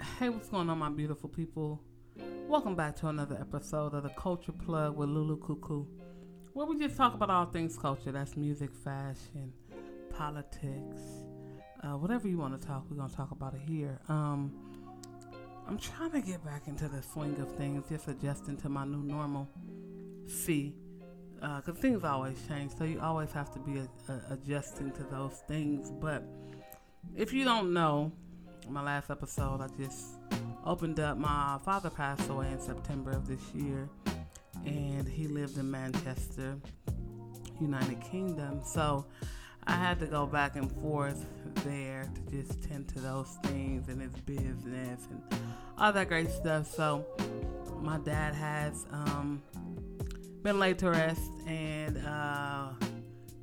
Hey, what's going on, my beautiful people? Welcome back to another episode of the Culture Plug with Lulu Cuckoo, where we just talk about all things culture. That's music, fashion, politics, uh, whatever you want to talk. We're gonna talk about it here. Um, I'm trying to get back into the swing of things, just adjusting to my new normal. See, because uh, things always change, so you always have to be a, a, adjusting to those things. But if you don't know, my last episode, I just opened up. My father passed away in September of this year, and he lived in Manchester, United Kingdom. So I had to go back and forth there to just tend to those things and his business and all that great stuff. So my dad has um, been laid to rest, and uh,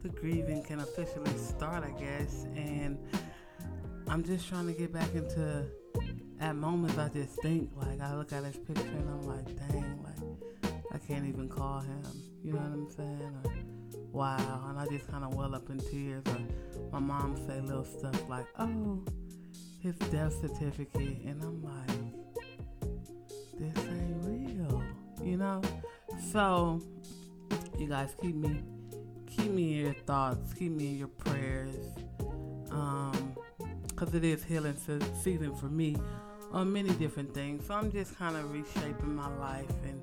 the grieving can officially start, I guess. And I'm just trying to get back into at moments I just think like I look at his picture and I'm like, dang, like I can't even call him. You know what I'm saying? Or, wow, and I just kind of well up in tears. Or my mom say little stuff like, oh, his death certificate, and I'm like, this ain't real, you know. So you guys keep me, keep me in your thoughts, keep me in your prayers. Um, because it is healing season for me on many different things. So I'm just kind of reshaping my life and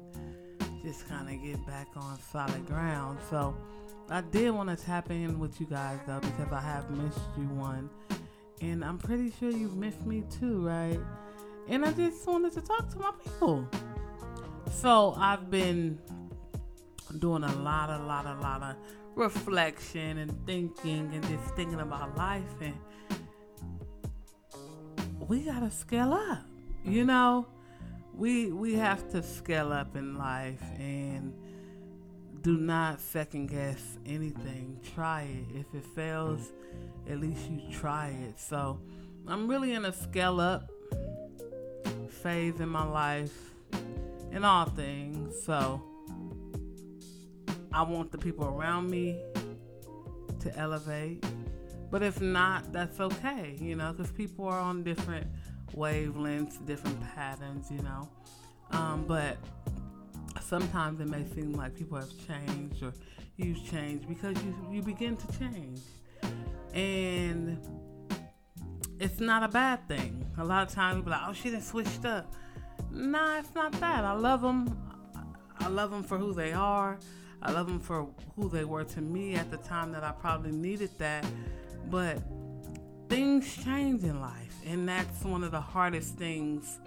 just kind of get back on solid ground. So I did want to tap in with you guys though because I have missed you one, and I'm pretty sure you've missed me too, right? And I just wanted to talk to my people. So I've been doing a lot, a lot, a lot of reflection and thinking and just thinking about life and we gotta scale up. You know, we we have to scale up in life and do not second guess anything. Try it. If it fails, at least you try it. So I'm really in a scale up phase in my life in all things. So I want the people around me to elevate but if not, that's okay, you know, because people are on different wavelengths, different patterns, you know. Um, but sometimes it may seem like people have changed or you've changed because you, you begin to change. And it's not a bad thing. A lot of times people are like, oh, she done switched up. Nah, it's not that. I love them. I love them for who they are. I love them for who they were to me at the time that I probably needed that. But things change in life, and that's one of the hardest things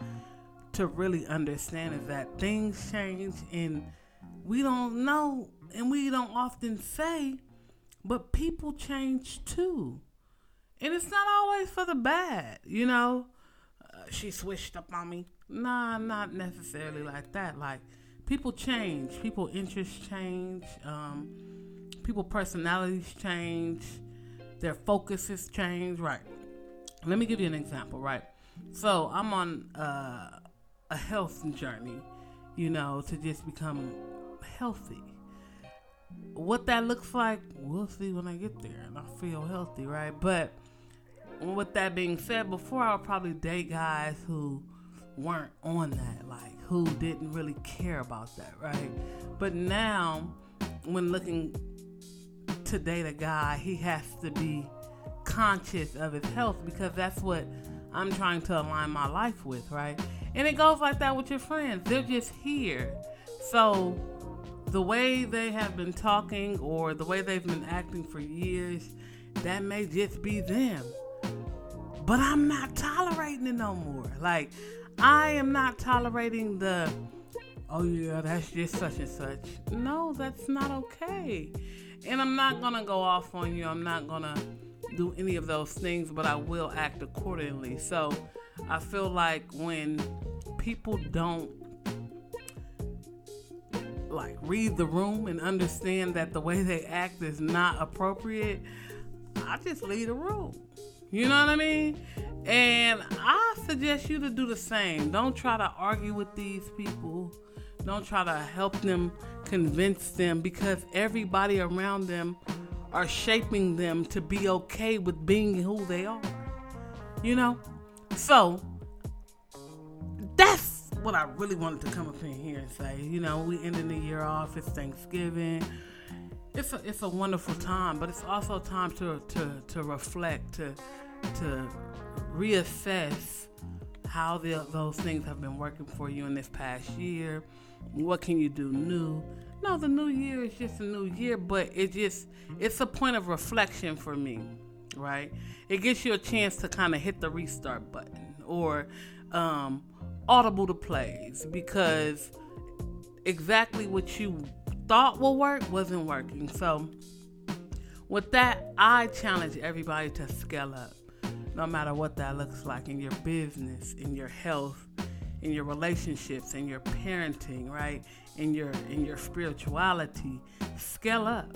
to really understand is that things change and we don't know and we don't often say, but people change too. And it's not always for the bad, you know. Uh, she switched up on me. Nah, not necessarily like that. Like people change, people interests change, um, people personalities change their focus has changed. Right. Let me give you an example. Right. So I'm on uh, a health journey, you know, to just become healthy. What that looks like, we'll see when I get there and I feel healthy, right? But with that being said, before I would probably date guys who weren't on that, like who didn't really care about that, right? But now, when looking to a guy, he has to be conscious of his health because that's what I'm trying to align my life with, right? And it goes like that with your friends. They're just here. So the way they have been talking or the way they've been acting for years, that may just be them. But I'm not tolerating it no more. Like, I am not tolerating the, oh yeah, that's just such and such. No, that's not okay. And I'm not going to go off on you. I'm not going to do any of those things, but I will act accordingly. So I feel like when people don't like read the room and understand that the way they act is not appropriate, I just leave the room. You know what I mean? And I suggest you to do the same. Don't try to argue with these people don't try to help them, convince them, because everybody around them are shaping them to be okay with being who they are. You know? So, that's what I really wanted to come up in here and say. You know, we ending the year off. It's Thanksgiving. It's a it's a wonderful time, but it's also time to to to reflect, to to reassess how the, those things have been working for you in this past year. What can you do new? No, the new year is just a new year, but it just it's a point of reflection for me, right? It gives you a chance to kind of hit the restart button or um, audible to plays because exactly what you thought will work wasn't working. So, with that, I challenge everybody to scale up, no matter what that looks like in your business, in your health, in your relationships, in your parenting, right? In your in your spirituality, scale up.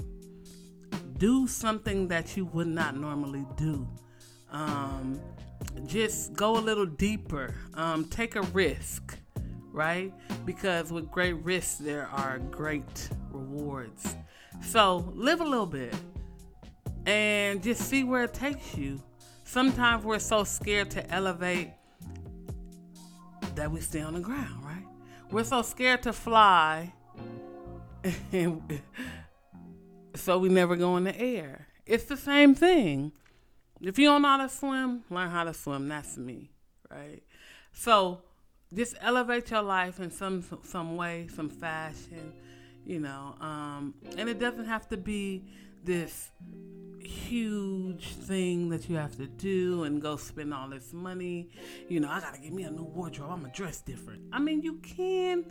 Do something that you would not normally do. Um, just go a little deeper. Um, take a risk right? Because with great risks, there are great rewards. So live a little bit and just see where it takes you. Sometimes we're so scared to elevate that we stay on the ground, right? We're so scared to fly, so we never go in the air. It's the same thing. If you don't know how to swim, learn how to swim. That's me, right? So just elevate your life in some some way, some fashion, you know. Um, and it doesn't have to be this huge thing that you have to do and go spend all this money. You know, I gotta get me a new wardrobe. I'm gonna dress different. I mean, you can,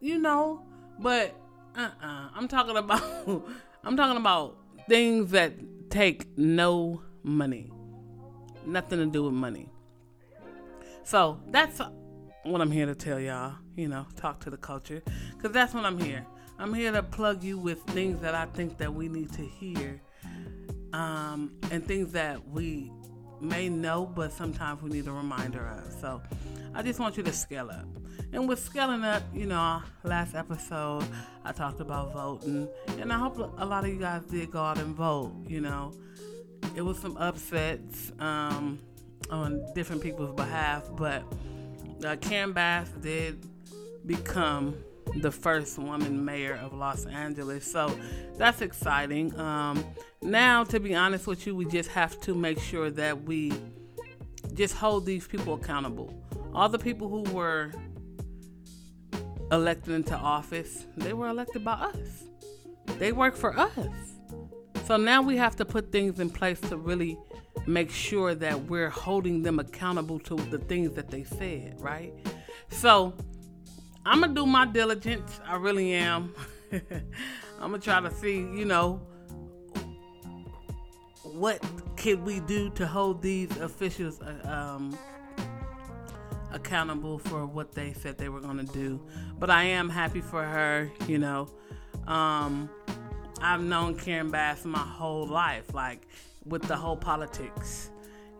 you know, but uh-uh. I'm talking about I'm talking about things that take no money, nothing to do with money. So that's what I'm here to tell y'all. You know, talk to the culture, because that's what I'm here. I'm here to plug you with things that I think that we need to hear, um, and things that we may know, but sometimes we need a reminder of. So, I just want you to scale up. And with scaling up, you know, last episode I talked about voting, and I hope a lot of you guys did go out and vote. You know, it was some upsets um, on different people's behalf, but uh, Karen Bass did become the first woman mayor of Los Angeles. So that's exciting. Um, now, to be honest with you, we just have to make sure that we just hold these people accountable. All the people who were elected into office, they were elected by us. They work for us. So now we have to put things in place to really make sure that we're holding them accountable to the things that they said, right? So I'm gonna do my diligence. I really am. I'm gonna try to see, you know, what can we do to hold these officials uh, um, accountable for what they said they were gonna do. But I am happy for her, you know. Um, I've known Karen Bass my whole life. Like with the whole politics,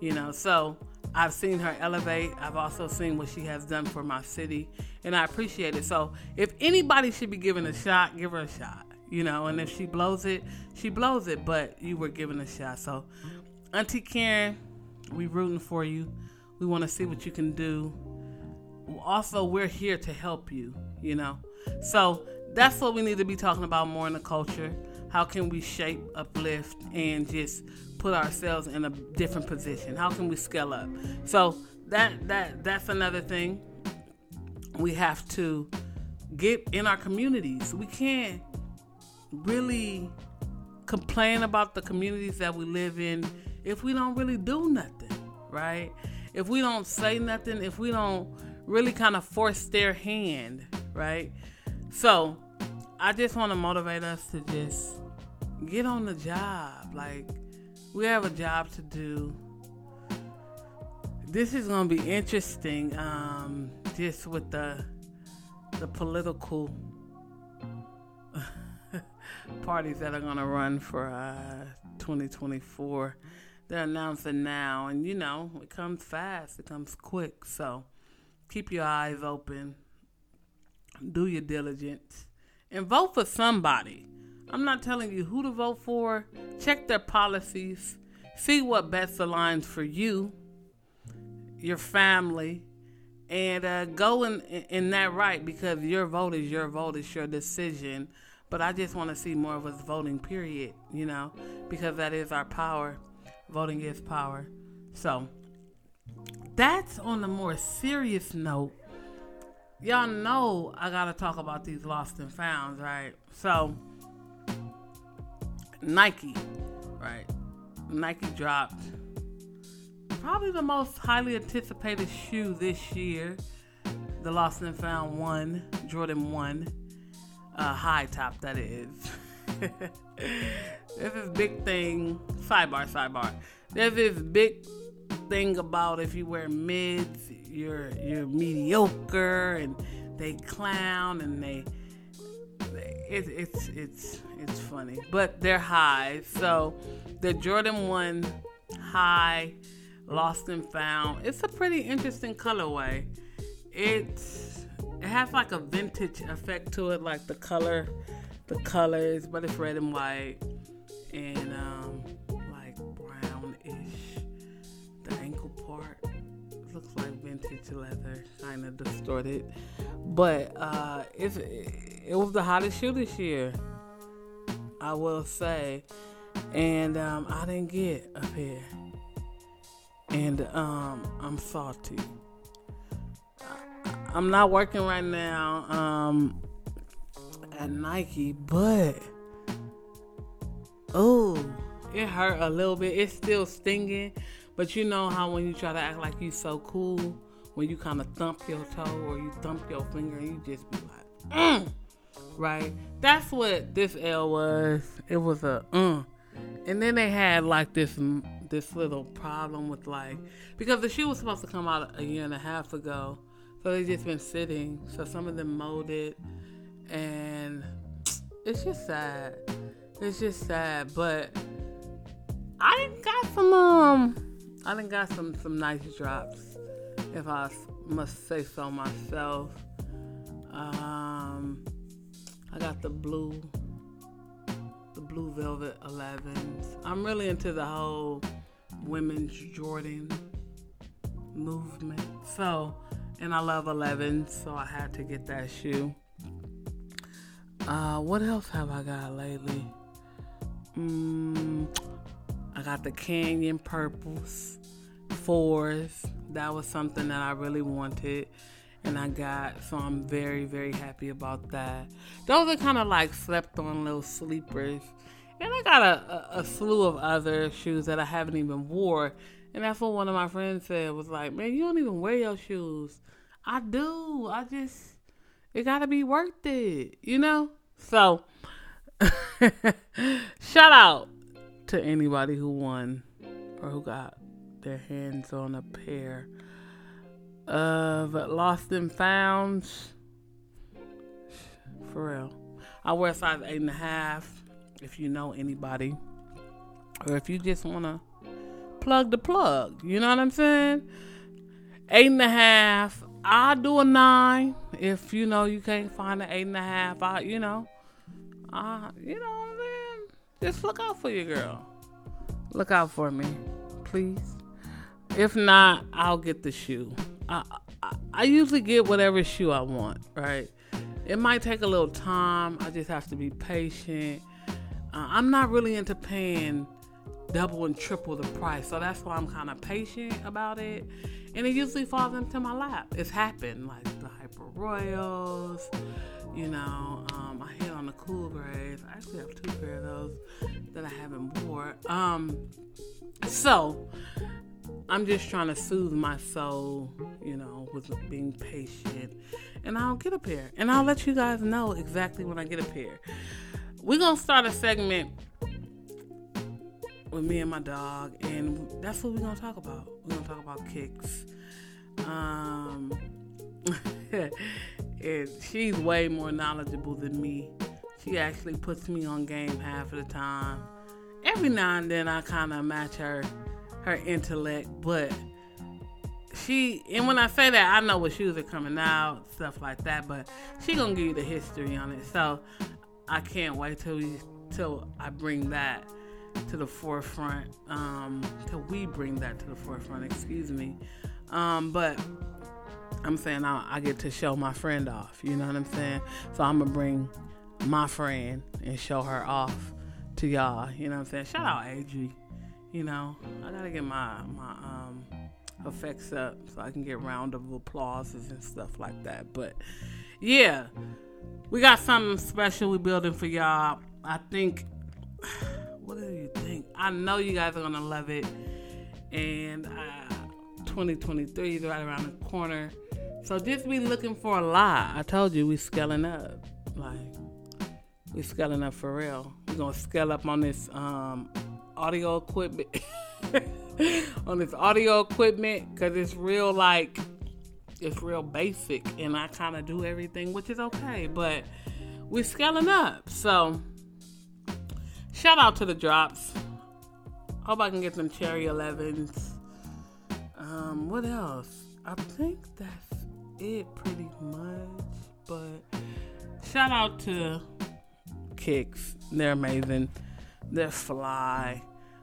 you know. So I've seen her elevate. I've also seen what she has done for my city, and I appreciate it. So if anybody should be given a shot, give her a shot, you know. And if she blows it, she blows it. But you were given a shot. So, Auntie Karen, we rooting for you. We want to see what you can do. Also, we're here to help you, you know. So that's what we need to be talking about more in the culture. How can we shape, uplift, and just put ourselves in a different position? How can we scale up? So that that that's another thing. We have to get in our communities. We can't really complain about the communities that we live in if we don't really do nothing, right? If we don't say nothing, if we don't really kind of force their hand, right? So, I just want to motivate us to just get on the job. Like, we have a job to do. This is going to be interesting, um, just with the the political parties that are going to run for uh, 2024. They're announcing now, and you know, it comes fast, it comes quick. So keep your eyes open, do your diligence, and vote for somebody. I'm not telling you who to vote for. Check their policies. See what best aligns for you, your family, and uh, go in, in that right because your vote is your vote, it's your decision. But I just want to see more of us voting, period, you know, because that is our power. Voting is power. So that's on a more serious note. Y'all know I got to talk about these lost and founds, right? So, Nike, right? Nike dropped probably the most highly anticipated shoe this year. The Lost and Found one, Jordan 1, uh, high top that is. this is big thing, sidebar, sidebar. There's this big thing about if you wear mids, you're you're mediocre, and they clown and they, they it, it's it's it's funny, but they're high. So the Jordan One high Lost and Found. It's a pretty interesting colorway. It's it has like a vintage effect to it, like the color, the colors, but it's red and white and um, looks like vintage leather, kind of distorted, but uh, it's it was the hottest shoe this year. I will say, and um, I didn't get a pair and um, I'm salty. I'm not working right now um, at Nike, but oh, it hurt a little bit. It's still stinging, but you know how when you try to act like you so cool, when you kind of thump your toe or you thump your finger, and you just be like, mm, right? That's what this L was. It was a mm. And then they had like this this little problem with like because the shoe was supposed to come out a year and a half ago, so they just been sitting. So some of them molded, and it's just sad. It's just sad, but I got some um, I didn't got some some nice drops, if I must say so myself. Um, I got the blue the Blue Velvet 11s. I'm really into the whole women's Jordan movement. So, and I love 11s, so I had to get that shoe. Uh, what else have I got lately? Mm, I got the Canyon Purples, fours. That was something that I really wanted and I got. So I'm very, very happy about that. Those are kind of like slept on little sleepers. And I got a, a, a, slew of other shoes that I haven't even wore. And that's what one of my friends said was like, man, you don't even wear your shoes. I do. I just, it got to be worth it, you know? So, shout out to anybody who won or who got their hands on a pair of Lost and Founds. For real. I wear a size eight and a half if you know anybody. Or if you just wanna plug the plug. You know what I'm saying? Eight and a half. I'll do a nine. If you know you can't find an eight and a half, I you know. Uh, you know? Just look out for your girl. Look out for me, please. If not, I'll get the shoe. I, I, usually get whatever shoe I want, right? It might take a little time. I just have to be patient. Uh, I'm not really into paying double and triple the price, so that's why I'm kind of patient about it. And it usually falls into my lap. It's happened, like the Hyper Royals, you know. Um, I hit on the Cool Grays. I actually have two pair of those that I haven't wore. Um, so I'm just trying to soothe my soul, you know, with being patient. And I'll get a pair. And I'll let you guys know exactly when I get a pair. We're going to start a segment with me and my dog. And that's what we're to talk about. We're to talk about kicks. Um, and she's way more knowledgeable than me. She actually puts me on game half of the time. Every now and then I kind of match her her intellect, but she and when I say that, I know what shoes are coming out, stuff like that. But she gonna give you the history on it, so I can't wait till we till I bring that to the forefront. Um, till we bring that to the forefront. Excuse me. Um, but I'm saying I, I get to show my friend off. You know what I'm saying? So I'm gonna bring my friend and show her off to y'all. You know what I'm saying? Shout out Adri. You know, I gotta get my my um effects up so I can get round of applauses and stuff like that. But yeah, we got something special we building for y'all. I think. What do you think? I know you guys are gonna love it, and uh, 2023 is right around the corner. So just be looking for a lot. I told you we scaling up, like we scaling up for real. We're gonna scale up on this um, audio equipment, on this audio equipment, cause it's real like it's real basic, and I kind of do everything, which is okay. But we're scaling up, so shout out to the drops. Hope I can get some cherry 11s. Um, what else? I think that's it pretty much. But shout out to Kicks. They're amazing. They're fly.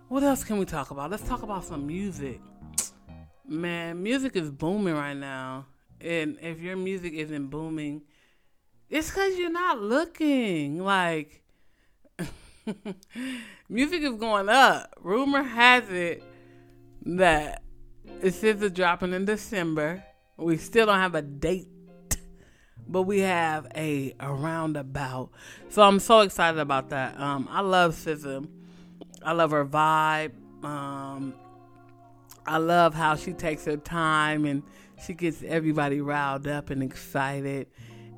What else can we talk about? Let's talk about some music. Man, music is booming right now. And if your music isn't booming, it's because you're not looking. Like, music is going up. Rumor has it that it is dropping in December. We still don't have a date, but we have a, a roundabout. So I'm so excited about that. Um, I love SZA. I love her vibe. Um, I love how she takes her time and she gets everybody riled up and excited.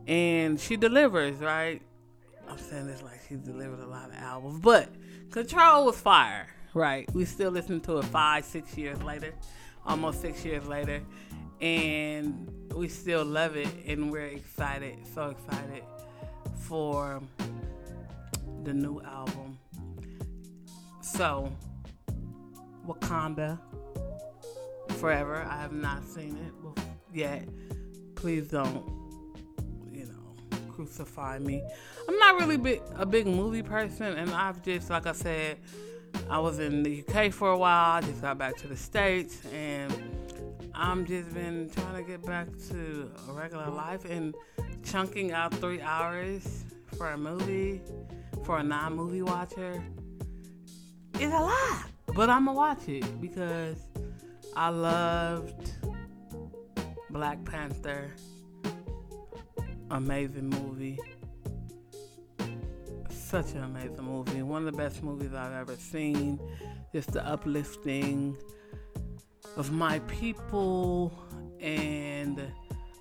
And she delivers, right? Saying this like she delivered a lot of albums, but Control was fire, right? We still listen to it five, six years later, almost six years later, and we still love it, and we're excited, so excited for the new album. So, Wakanda Forever. I have not seen it yet. Please don't crucify me. I'm not really big, a big movie person, and I've just, like I said, I was in the UK for a while. I just got back to the States, and I'm just been trying to get back to a regular life and chunking out three hours for a movie for a non-movie watcher is a lot. But I'm gonna watch it because I loved Black Panther amazing movie. Such an amazing movie. One of the best movies I've ever seen. Just the uplifting of my people and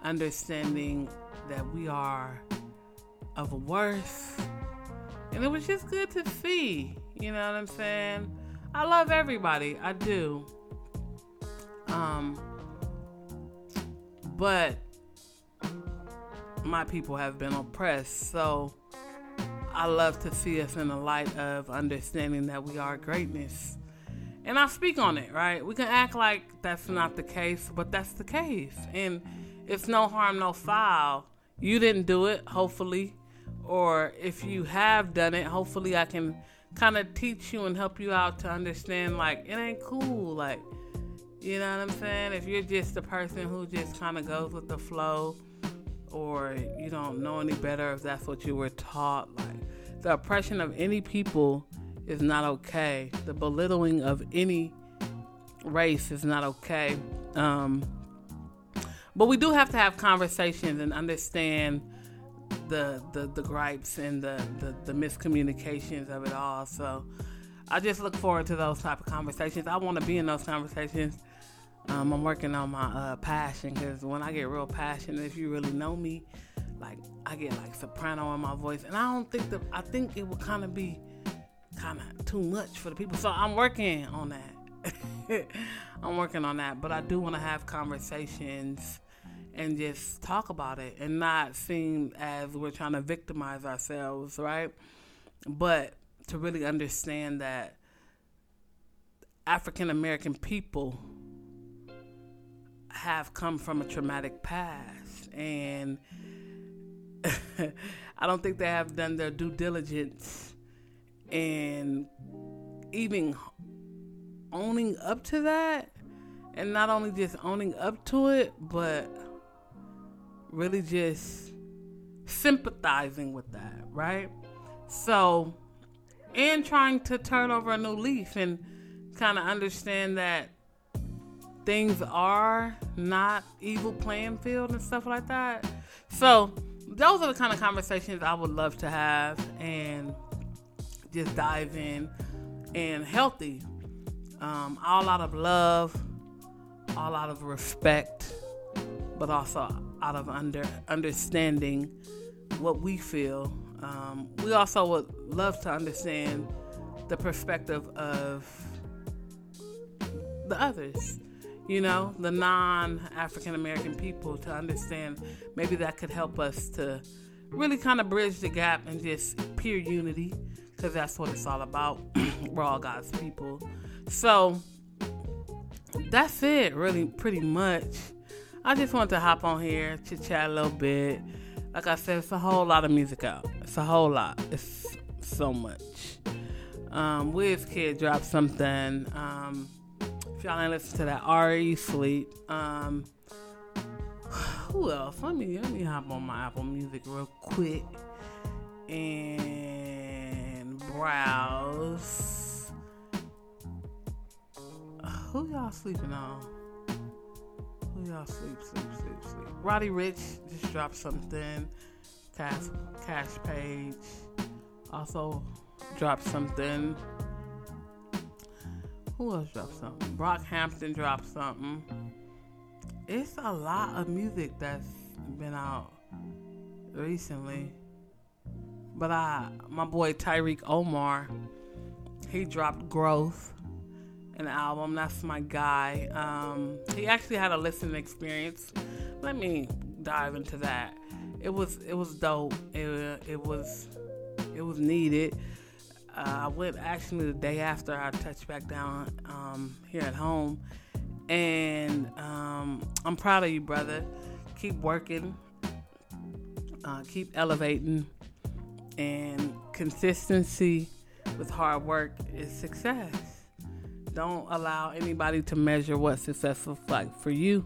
understanding that we are of worth. And it was just good to see. You know what I'm saying? I love everybody. I do. Um, but my people have been oppressed. So I love to see us in the light of understanding that we are greatness. And I speak on it, right? We can act like that's not the case, but that's the case. And it's no harm, no foul. You didn't do it, hopefully. Or if you have done it, hopefully I can kind of teach you and help you out to understand like it ain't cool. Like, you know what I'm saying? If you're just a person who just kind of goes with the flow or you don't know any better if that's what you were taught. Like the oppression of any people is not okay. The belittling of any race is not okay. Um, but we do have to have conversations and understand the the, the gripes and the, the, the miscommunications of it all. So I just look forward to those type of conversations. I want to be in those conversations um, I'm working on my uh, passion because when I get real passionate, if you really know me, like I get like soprano in my voice, and I don't think that I think it would kind of be kind of too much for the people. So I'm working on that. I'm working on that, but I do want to have conversations and just talk about it and not seem as we're trying to victimize ourselves, right? But to really understand that African American people have come from a traumatic past and I don't think they have done their due diligence in even owning up to that and not only just owning up to it but really just sympathizing with that, right? So, and trying to turn over a new leaf and kind of understand that things are not evil playing field and stuff like that. So, those are the kind of conversations I would love to have and just dive in and healthy. Um, all out of love, all out of respect, but also out of under understanding what we feel. Um, we also would love to understand the perspective of the others, you know, the non African American people to understand maybe that could help us to really kind of bridge the gap and just pure unity because that's what it's all about. We're all God's people. So that's it, really, pretty much. I just want to hop on here, chit chat a little bit. Like I said, it's a whole lot of music out. It's a whole lot. It's so much. Um, Wizkid dropped something. Um, if y'all ain't listen to that, Ari Sleep. Um, who else? Let me let me hop on my Apple Music real quick and browse. Who y'all sleeping on? Who y'all sleep, sleep, sleep, sleep? Roddy Ricch just dropped something. Kash, Kash Paige also dropped something. Who else dropped something? Brockhampton dropped something. It's a lot of music that's been out recently. But I, my boy Tyreek Omar, he dropped Growth, an album. That's my guy. Um, he actually had a listening experience. Let me dive into that. It was it was dope. It, it was it was needed. Uh, I went actually the day after I touched back down um, here at home, and um, I'm proud of you, brother. Keep working, uh, keep elevating, and consistency with hard work is success. Don't allow anybody to measure what success looks like for you.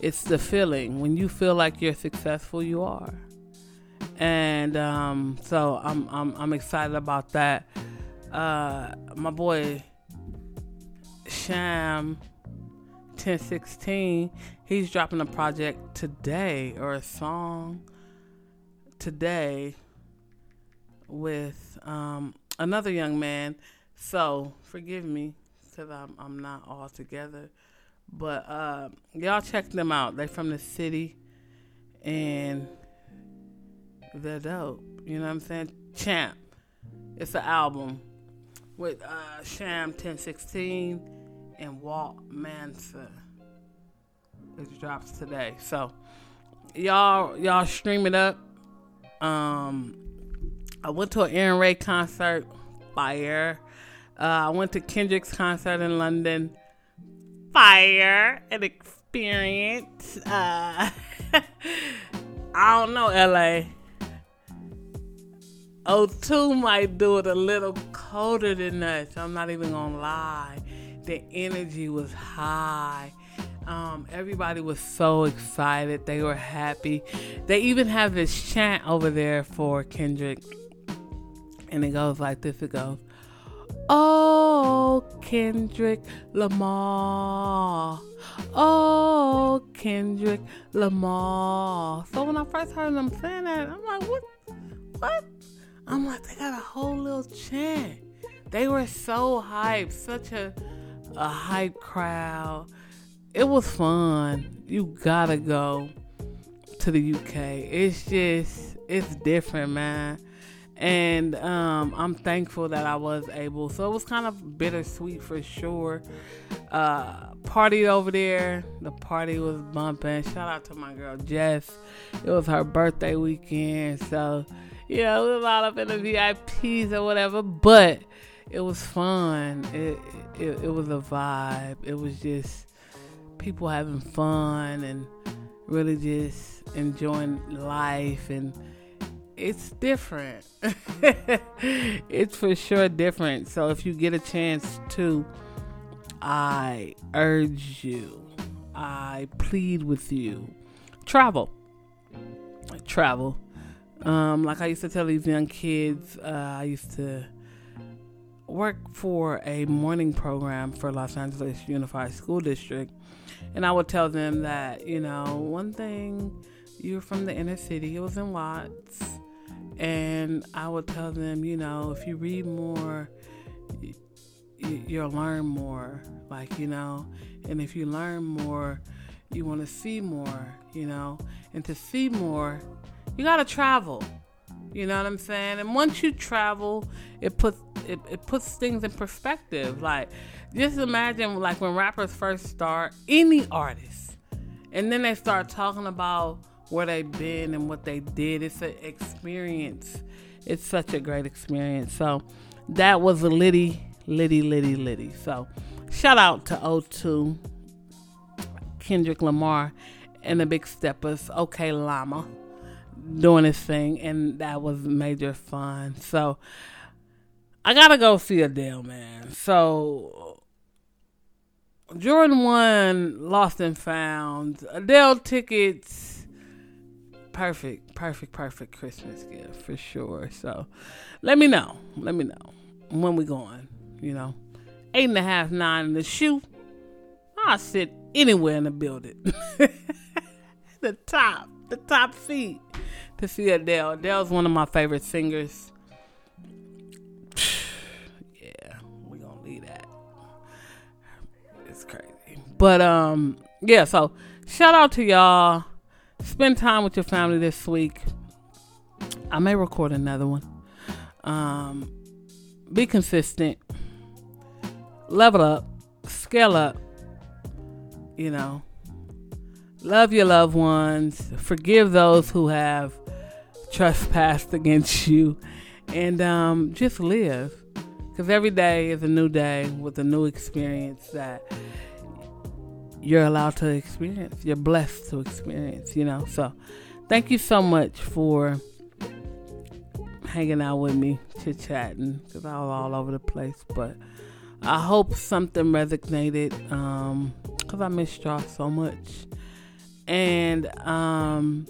It's the feeling. When you feel like you're successful, you are and um, so I'm, I'm I'm excited about that. Uh, my boy Sham 1016, he's dropping a project today or a song today with um, another young man. So forgive me because I'm I'm not all together, but uh, y'all check them out. They from the city and they're dope. You know what I'm saying? Champ. It's an album with uh, Sham 1016 and Walt Mansa. It drops today. So y'all y'all stream it up. Um I went to an Arin Ray concert, fire. Uh, I went to Kendrick's concert in London, fire, an experience. Uh, I don't know, LA. O2 might do it a little colder than us. I'm not even gonna lie. The energy was high. Um, everybody was so excited. They were happy. They even have this chant over there for Kendrick. And it goes like this it goes, Oh, Kendrick Lamar. Oh, Kendrick Lamar. So when I first heard them saying that, I'm like, what? What? I'm like, they got a whole little chant. They were so hyped, such a a hype crowd. It was fun. You gotta go to the UK. It's just it's different, man. And um, I'm thankful that I was able. So it was kind of bittersweet for sure. Uh, party over there. The party was bumping. Shout out to my girl Jess. It was her birthday weekend, so you know, we was all up in the VIPs or whatever, but it was fun. It, it, it was a vibe. It was just people having fun and really just enjoying life and it's different. it's for sure different. So if you get a chance to, I urge you, I plead with you, travel. travel. Um, like I used to tell these young kids, uh, I used to work for a morning program for Los Angeles Unified School District, and I would tell them that you know one thing, you're from the inner city. It was in Watts, and I would tell them, you know, if you read more, you'll learn more. Like you know, and if you learn more, you want to see more. You know, and to see more you gotta travel. You know what I'm saying? And once you travel, it puts it, it puts things in perspective. Like just imagine like when rappers first start, any artist, and then they start talking about where they've been and what they did. It's an experience. It's such a great experience. So that was a litty, litty, litty, litty. So shout out to O2, Kendrick Lamar, and the Big Steppers, Oklama doing his thing, and that was major fun. So I gotta go see Adele, man. So Jordan one lost and found. Adele tickets, perfect, perfect, perfect Christmas gift for sure. So let me know. Let me know when we going. You know, eight and a half, nine in the shoe. I'll sit anywhere in the building. the top, the top seat to see Adele. Adele's one of my favorite singers. yeah, we gonna leave that. It's crazy. But um, yeah, so shout out to y'all. Spend time with your family this week. I may record another one. Um, be consistent. Level up. Scale up. You know, love your loved ones. Forgive those who have trespassed against you, and um, just live. Because every day is a new day with a new experience that you're allowed to experience. You're blessed to experience, you know. So, thank you so much for hanging out with me, chit chatting, because I was all over the place. But I hope something resonated, because um, I missed y'all so much. And um,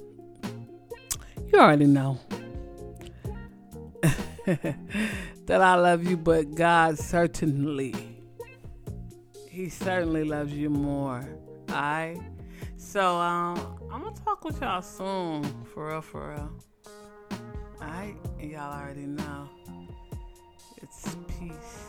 you already know that I love you, but God certainly, He certainly loves you more. Alright? So, um, I'm gonna talk with y'all soon. For real, for real. Alright? And y'all already know. It's peace.